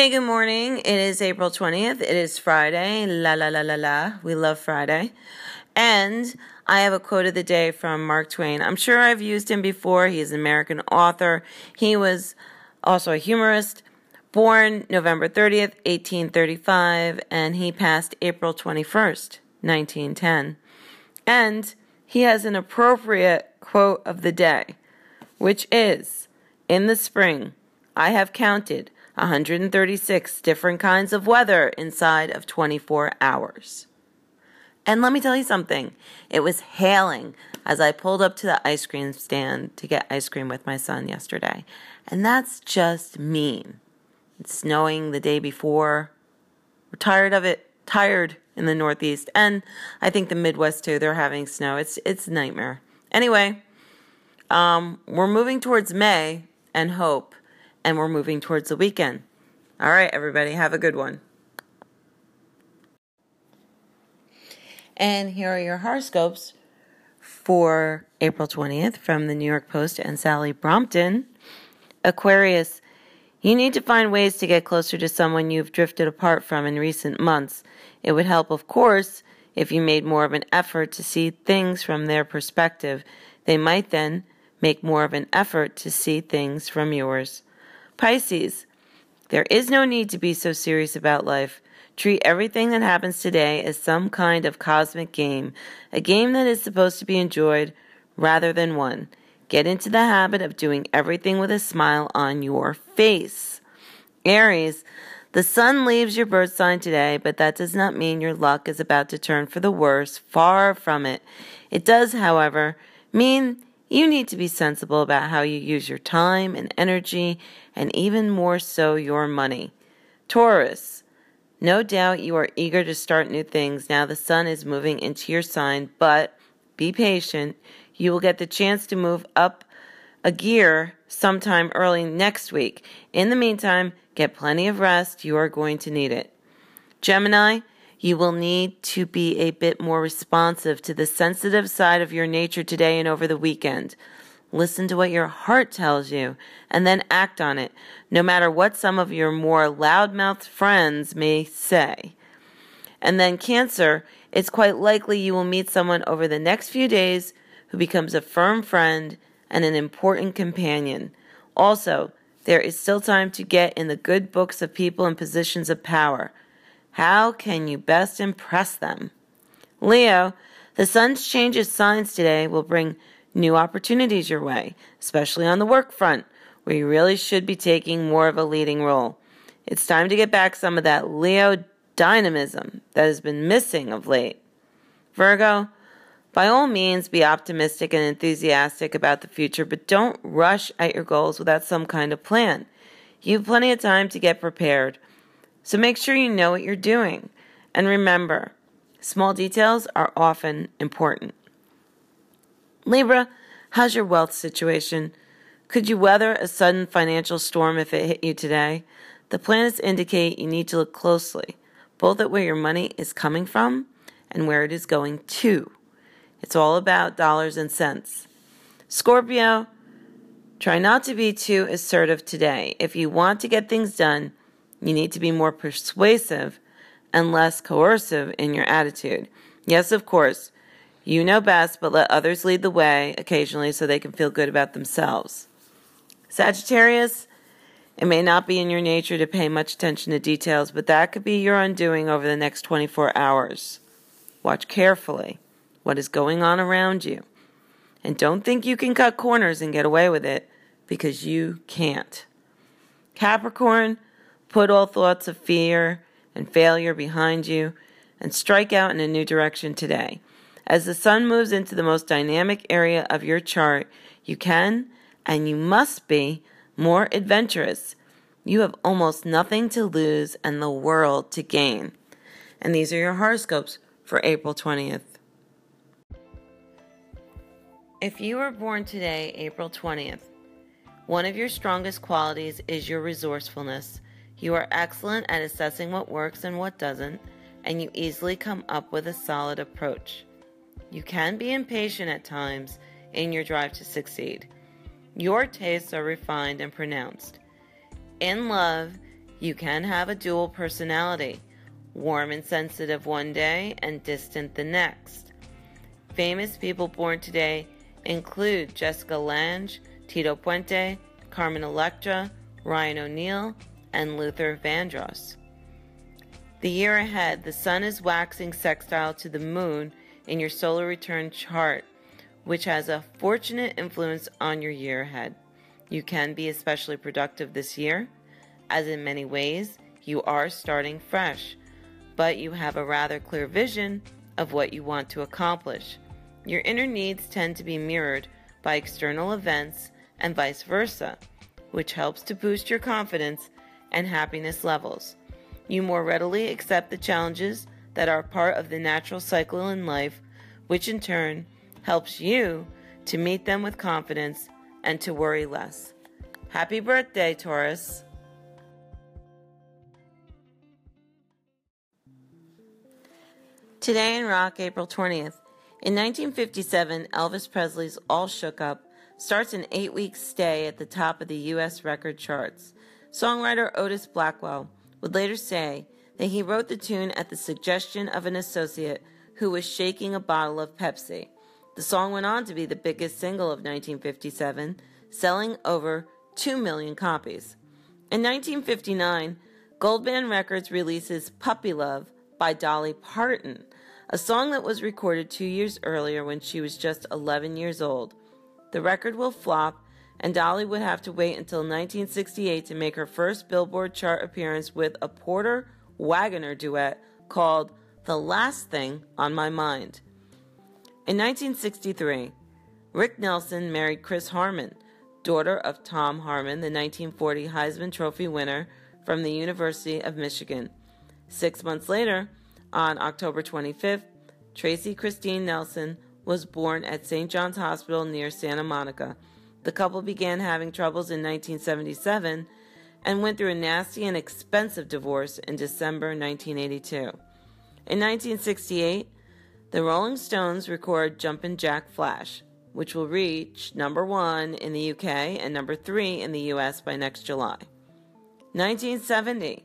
Hey, good morning. It is April 20th. It is Friday. La la la la la. We love Friday. And I have a quote of the day from Mark Twain. I'm sure I've used him before. He's an American author. He was also a humorist, born November 30th, 1835, and he passed April 21st, 1910. And he has an appropriate quote of the day, which is In the spring, I have counted 136 different kinds of weather inside of 24 hours. And let me tell you something. It was hailing as I pulled up to the ice cream stand to get ice cream with my son yesterday. And that's just mean. It's snowing the day before. We're tired of it, tired in the Northeast. And I think the Midwest too, they're having snow. It's it's a nightmare. Anyway, um, we're moving towards May and hope and we're moving towards the weekend. All right, everybody, have a good one. And here are your horoscopes for April 20th from the New York Post and Sally Brompton. Aquarius, you need to find ways to get closer to someone you've drifted apart from in recent months. It would help, of course, if you made more of an effort to see things from their perspective. They might then make more of an effort to see things from yours. Pisces, there is no need to be so serious about life. Treat everything that happens today as some kind of cosmic game, a game that is supposed to be enjoyed rather than won. Get into the habit of doing everything with a smile on your face. Aries, the sun leaves your birth sign today, but that does not mean your luck is about to turn for the worse. Far from it. It does, however, mean you need to be sensible about how you use your time and energy, and even more so, your money. Taurus, no doubt you are eager to start new things now the sun is moving into your sign, but be patient. You will get the chance to move up a gear sometime early next week. In the meantime, get plenty of rest. You are going to need it. Gemini, you will need to be a bit more responsive to the sensitive side of your nature today and over the weekend. Listen to what your heart tells you and then act on it, no matter what some of your more loudmouthed friends may say. And then, Cancer, it's quite likely you will meet someone over the next few days who becomes a firm friend and an important companion. Also, there is still time to get in the good books of people in positions of power. How can you best impress them? Leo, the sun's change of signs today will bring new opportunities your way, especially on the work front, where you really should be taking more of a leading role. It's time to get back some of that Leo dynamism that has been missing of late. Virgo, by all means, be optimistic and enthusiastic about the future, but don't rush at your goals without some kind of plan. You have plenty of time to get prepared. So make sure you know what you're doing. And remember, small details are often important. Libra, how's your wealth situation? Could you weather a sudden financial storm if it hit you today? The planets indicate you need to look closely, both at where your money is coming from and where it is going to. It's all about dollars and cents. Scorpio, try not to be too assertive today. If you want to get things done, you need to be more persuasive and less coercive in your attitude. Yes, of course, you know best, but let others lead the way occasionally so they can feel good about themselves. Sagittarius, it may not be in your nature to pay much attention to details, but that could be your undoing over the next 24 hours. Watch carefully what is going on around you. And don't think you can cut corners and get away with it, because you can't. Capricorn, Put all thoughts of fear and failure behind you and strike out in a new direction today. As the sun moves into the most dynamic area of your chart, you can and you must be more adventurous. You have almost nothing to lose and the world to gain. And these are your horoscopes for April 20th. If you were born today, April 20th, one of your strongest qualities is your resourcefulness. You are excellent at assessing what works and what doesn't, and you easily come up with a solid approach. You can be impatient at times in your drive to succeed. Your tastes are refined and pronounced. In love, You can have a dual personality, warm and sensitive one day and distant the next. Famous people born today include Jessica Lange, Tito Puente, Carmen Electra, Ryan O'Neal, and Luther Vandross. The year ahead, the sun is waxing sextile to the moon in your solar return chart, which has a fortunate influence on your year ahead. You can be especially productive this year, as in many ways, you are starting fresh, but you have a rather clear vision of what you want to accomplish. Your inner needs tend to be mirrored by external events and vice versa, which helps to boost your confidence and happiness levels. You more readily accept the challenges that are part of the natural cycle in life, which in turn helps you to meet them with confidence and to worry less. Happy birthday, Taurus! Today in Rock, April 20th. In 1957, Elvis Presley's All Shook Up starts an eight week stay at the top of the U.S. record charts. Songwriter Otis Blackwell would later say that he wrote the tune at the suggestion of an associate who was shaking a bottle of Pepsi. The song went on to be the biggest single of 1957, selling over 2 million copies. In 1959, Goldband Records releases Puppy Love by Dolly Parton, a song that was recorded two years earlier when she was just 11 years old. The record will flop, and Dolly would have to wait until 1968 to make her first Billboard chart appearance with a Porter Wagoner duet called The Last Thing on My Mind. In 1963, Rick Nelson married Chris Harmon, daughter of Tom Harmon, the 1940 Heisman Trophy winner from the University of Michigan. Six months later, on October 25th, Tracy Christine Nelson was born at St. John's Hospital near Santa Monica. The couple began having troubles in 1977 and went through a nasty and expensive divorce in December 1982. In 1968, the Rolling Stones record Jumpin' Jack Flash, which will reach number one in the UK and number three in the US by next July. 1970,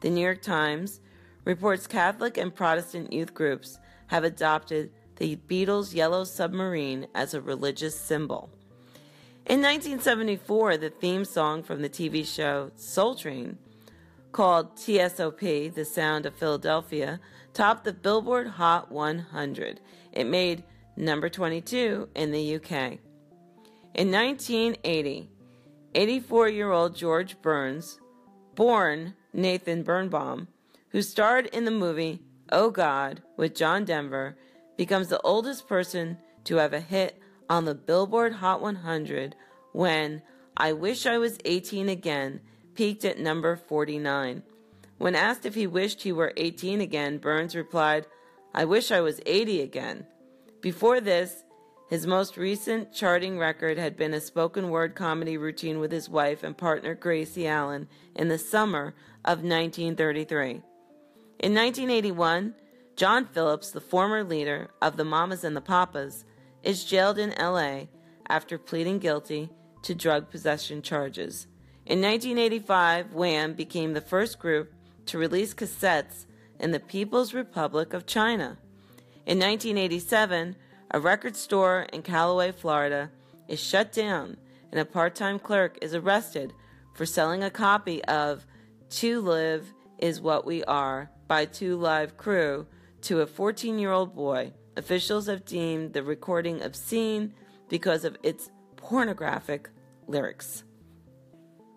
the New York Times reports Catholic and Protestant youth groups have adopted the Beatles' Yellow Submarine as a religious symbol. In 1974, the theme song from the TV show Soul Train called TSOP, The Sound of Philadelphia, topped the Billboard Hot 100. It made number 22 in the UK. In 1980, 84 year old George Burns, born Nathan Birnbaum, who starred in the movie Oh God with John Denver, becomes the oldest person to have a hit on the Billboard Hot 100 when I Wish I Was 18 Again peaked at number 49. When asked if he wished he were 18 again, Burns replied, I wish I was 80 again. Before this, his most recent charting record had been a spoken word comedy routine with his wife and partner Gracie Allen in the summer of 1933. In 1981, John Phillips, the former leader of the Mamas and the Papas, is jailed in LA after pleading guilty to drug possession charges. In 1985, Wham became the first group to release cassettes in the People's Republic of China. In 1987, a record store in Callaway, Florida is shut down and a part time clerk is arrested for selling a copy of To Live Is What We Are by Two Live Crew to a 14 year old boy. Officials have deemed the recording obscene because of its pornographic lyrics.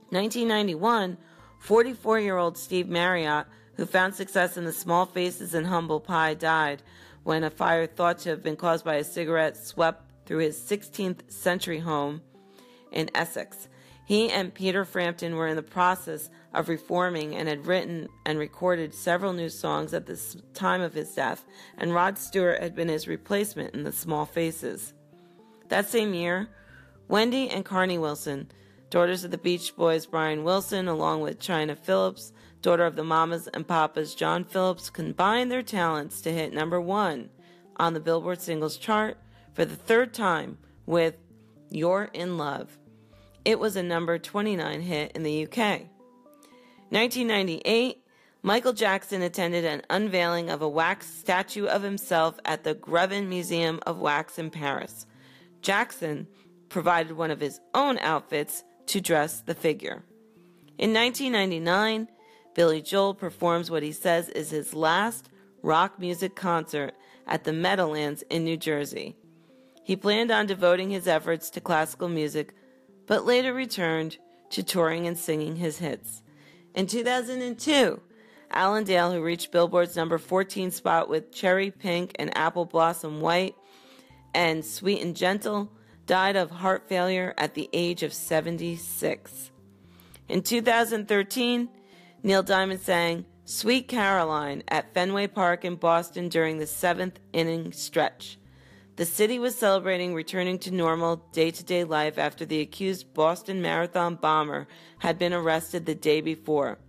1991, 44 year old Steve Marriott, who found success in the small faces and humble pie, died when a fire thought to have been caused by a cigarette swept through his 16th century home in Essex. He and Peter Frampton were in the process of reforming and had written and recorded several new songs at the time of his death, and Rod Stewart had been his replacement in the Small Faces. That same year, Wendy and Carnie Wilson daughters of the Beach Boys Brian Wilson, along with Chynna Phillips, daughter of the Mamas and Papas John Phillips, combined their talents to hit number one on the Billboard Singles Chart for the third time with You're in Love. It was a number 29 hit in the UK. 1998, Michael Jackson attended an unveiling of a wax statue of himself at the Grevin Museum of Wax in Paris. Jackson provided one of his own outfits to dress the figure. In 1999, Billy Joel performs what he says is his last rock music concert at the Meadowlands in New Jersey. He planned on devoting his efforts to classical music, but later returned to touring and singing his hits. In 2002, Alan Dale, who reached Billboard's number 14 spot with Cherry Pink and Apple Blossom White and Sweet and Gentle, died of heart failure at the age of 76. In 2013, Neil Diamond sang Sweet Caroline at Fenway Park in Boston during the seventh inning stretch. The city was celebrating returning to normal day to day life after the accused Boston Marathon bomber had been arrested the day before.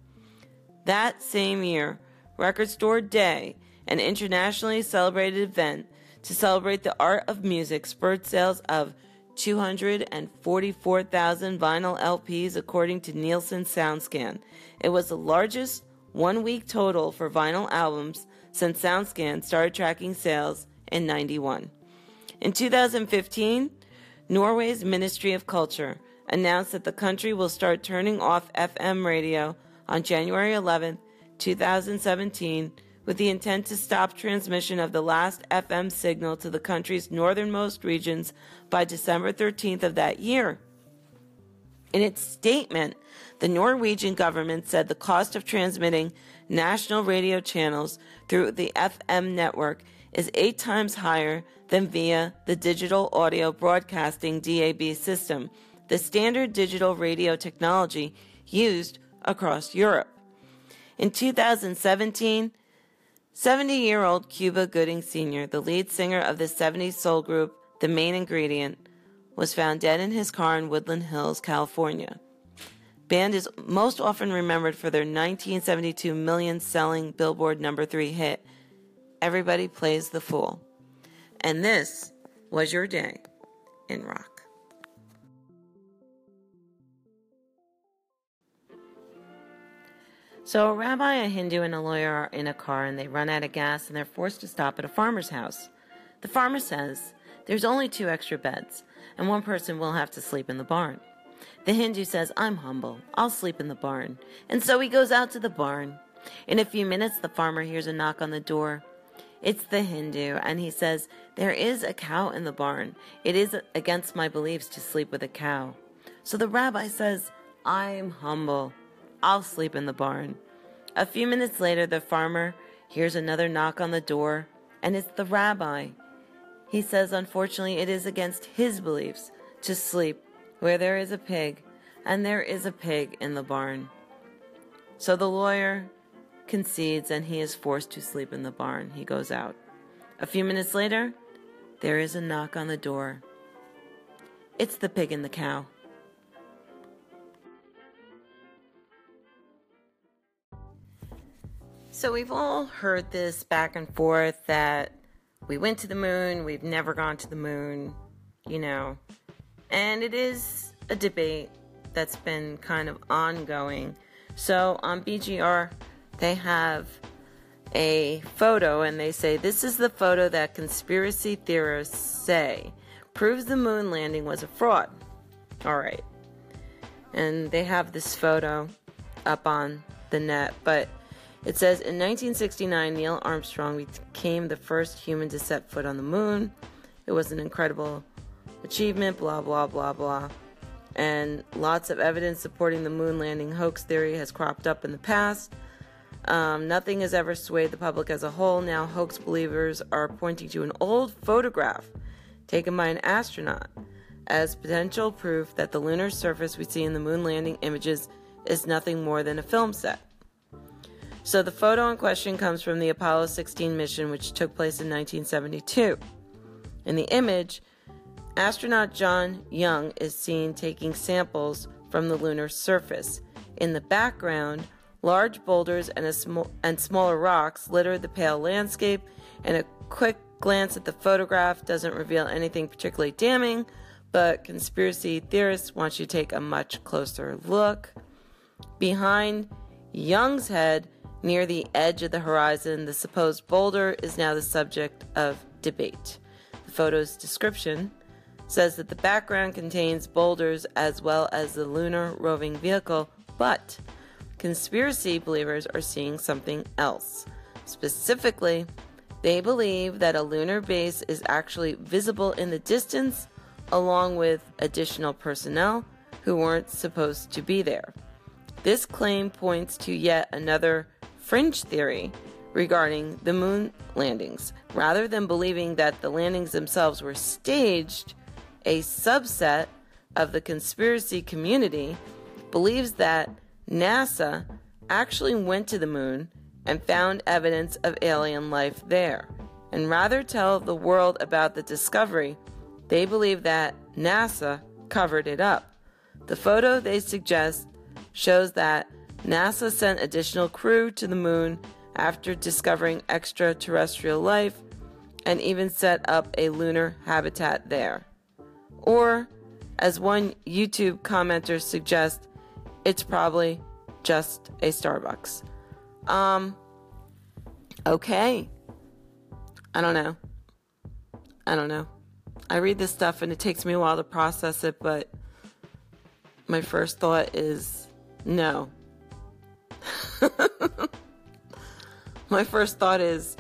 That same year, Record Store Day, an internationally celebrated event to celebrate the art of music, spurred sales of 244,000 vinyl LPs according to Nielsen SoundScan. It was the largest one week total for vinyl albums since SoundScan started tracking sales in 91. In 2015, Norway's Ministry of Culture announced that the country will start turning off FM radio on January 11, 2017, with the intent to stop transmission of the last FM signal to the country's northernmost regions by December 13th of that year. In its statement, the Norwegian government said the cost of transmitting national radio channels through the FM network is eight times higher than via the digital audio broadcasting DAB system, the standard digital radio technology used across Europe. In 2017, 70 year old Cuba Gooding Sr., the lead singer of the 70s soul group The Main Ingredient, was found dead in his car in Woodland Hills, California. Band is most often remembered for their 1972 million selling Billboard number 3 hit, Everybody Plays the Fool. And this was your day in rock. So, a rabbi, a Hindu, and a lawyer are in a car and they run out of gas and they're forced to stop at a farmer's house. The farmer says, There's only two extra beds, and one person will have to sleep in the barn. The Hindu says, I'm humble. I'll sleep in the barn. And so he goes out to the barn. In a few minutes, the farmer hears a knock on the door. It's the Hindu, and he says, There is a cow in the barn. It is against my beliefs to sleep with a cow. So the rabbi says, I'm humble. I'll sleep in the barn. A few minutes later, the farmer hears another knock on the door, and it's the rabbi. He says, unfortunately, it is against his beliefs to sleep where there is a pig, and there is a pig in the barn. So the lawyer concedes and he is forced to sleep in the barn. He goes out. A few minutes later, there is a knock on the door. It's the pig and the cow. So we've all heard this back and forth that we went to the moon, we've never gone to the moon, you know. And it is a debate that's been kind of ongoing. So on BGR, they have a photo and they say this is the photo that conspiracy theorists say proves the moon landing was a fraud. All right. And they have this photo up on the net, but it says in 1969, Neil Armstrong became the first human to set foot on the moon. It was an incredible achievement, blah, blah, blah, blah. And lots of evidence supporting the moon landing hoax theory has cropped up in the past. Um, nothing has ever swayed the public as a whole. Now, hoax believers are pointing to an old photograph taken by an astronaut as potential proof that the lunar surface we see in the moon landing images is nothing more than a film set. So the photo in question comes from the Apollo 16 mission, which took place in 1972. In the image, astronaut John Young is seen taking samples from the lunar surface. In the background, large boulders and, sm- and smaller rocks litter the pale landscape, and a quick glance at the photograph doesn't reveal anything particularly damning, but conspiracy theorists want you to take a much closer look. Behind Young's Head, near the edge of the horizon, the supposed boulder is now the subject of debate. The photo's description says that the background contains boulders as well as the lunar roving vehicle, but conspiracy believers are seeing something else. Specifically, they believe that a lunar base is actually visible in the distance, along with additional personnel who weren't supposed to be there. This claim points to yet another fringe theory regarding the moon landings. Rather than believing that the landings themselves were staged, a subset of the conspiracy community believes that NASA actually went to the moon and found evidence of alien life there. And rather tell the world about the discovery, they believe that NASA covered it up. The photo they suggest shows that NASA sent additional crew to the moon after discovering extraterrestrial life and even set up a lunar habitat there. Or, as one YouTube commenter suggests, it's probably just a Starbucks. Um, okay. I don't know. I don't know. I read this stuff and it takes me a while to process it, but my first thought is no. my first thought is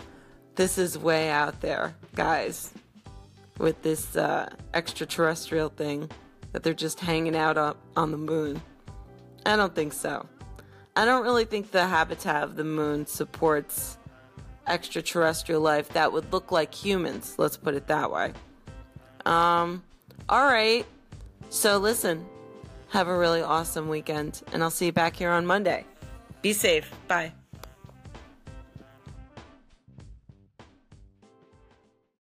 this is way out there, guys, with this uh, extraterrestrial thing that they're just hanging out up on the moon. I don't think so. I don't really think the habitat of the moon supports extraterrestrial life that would look like humans. Let's put it that way. Um, all right. So listen, have a really awesome weekend, and I'll see you back here on Monday. Be safe. Bye.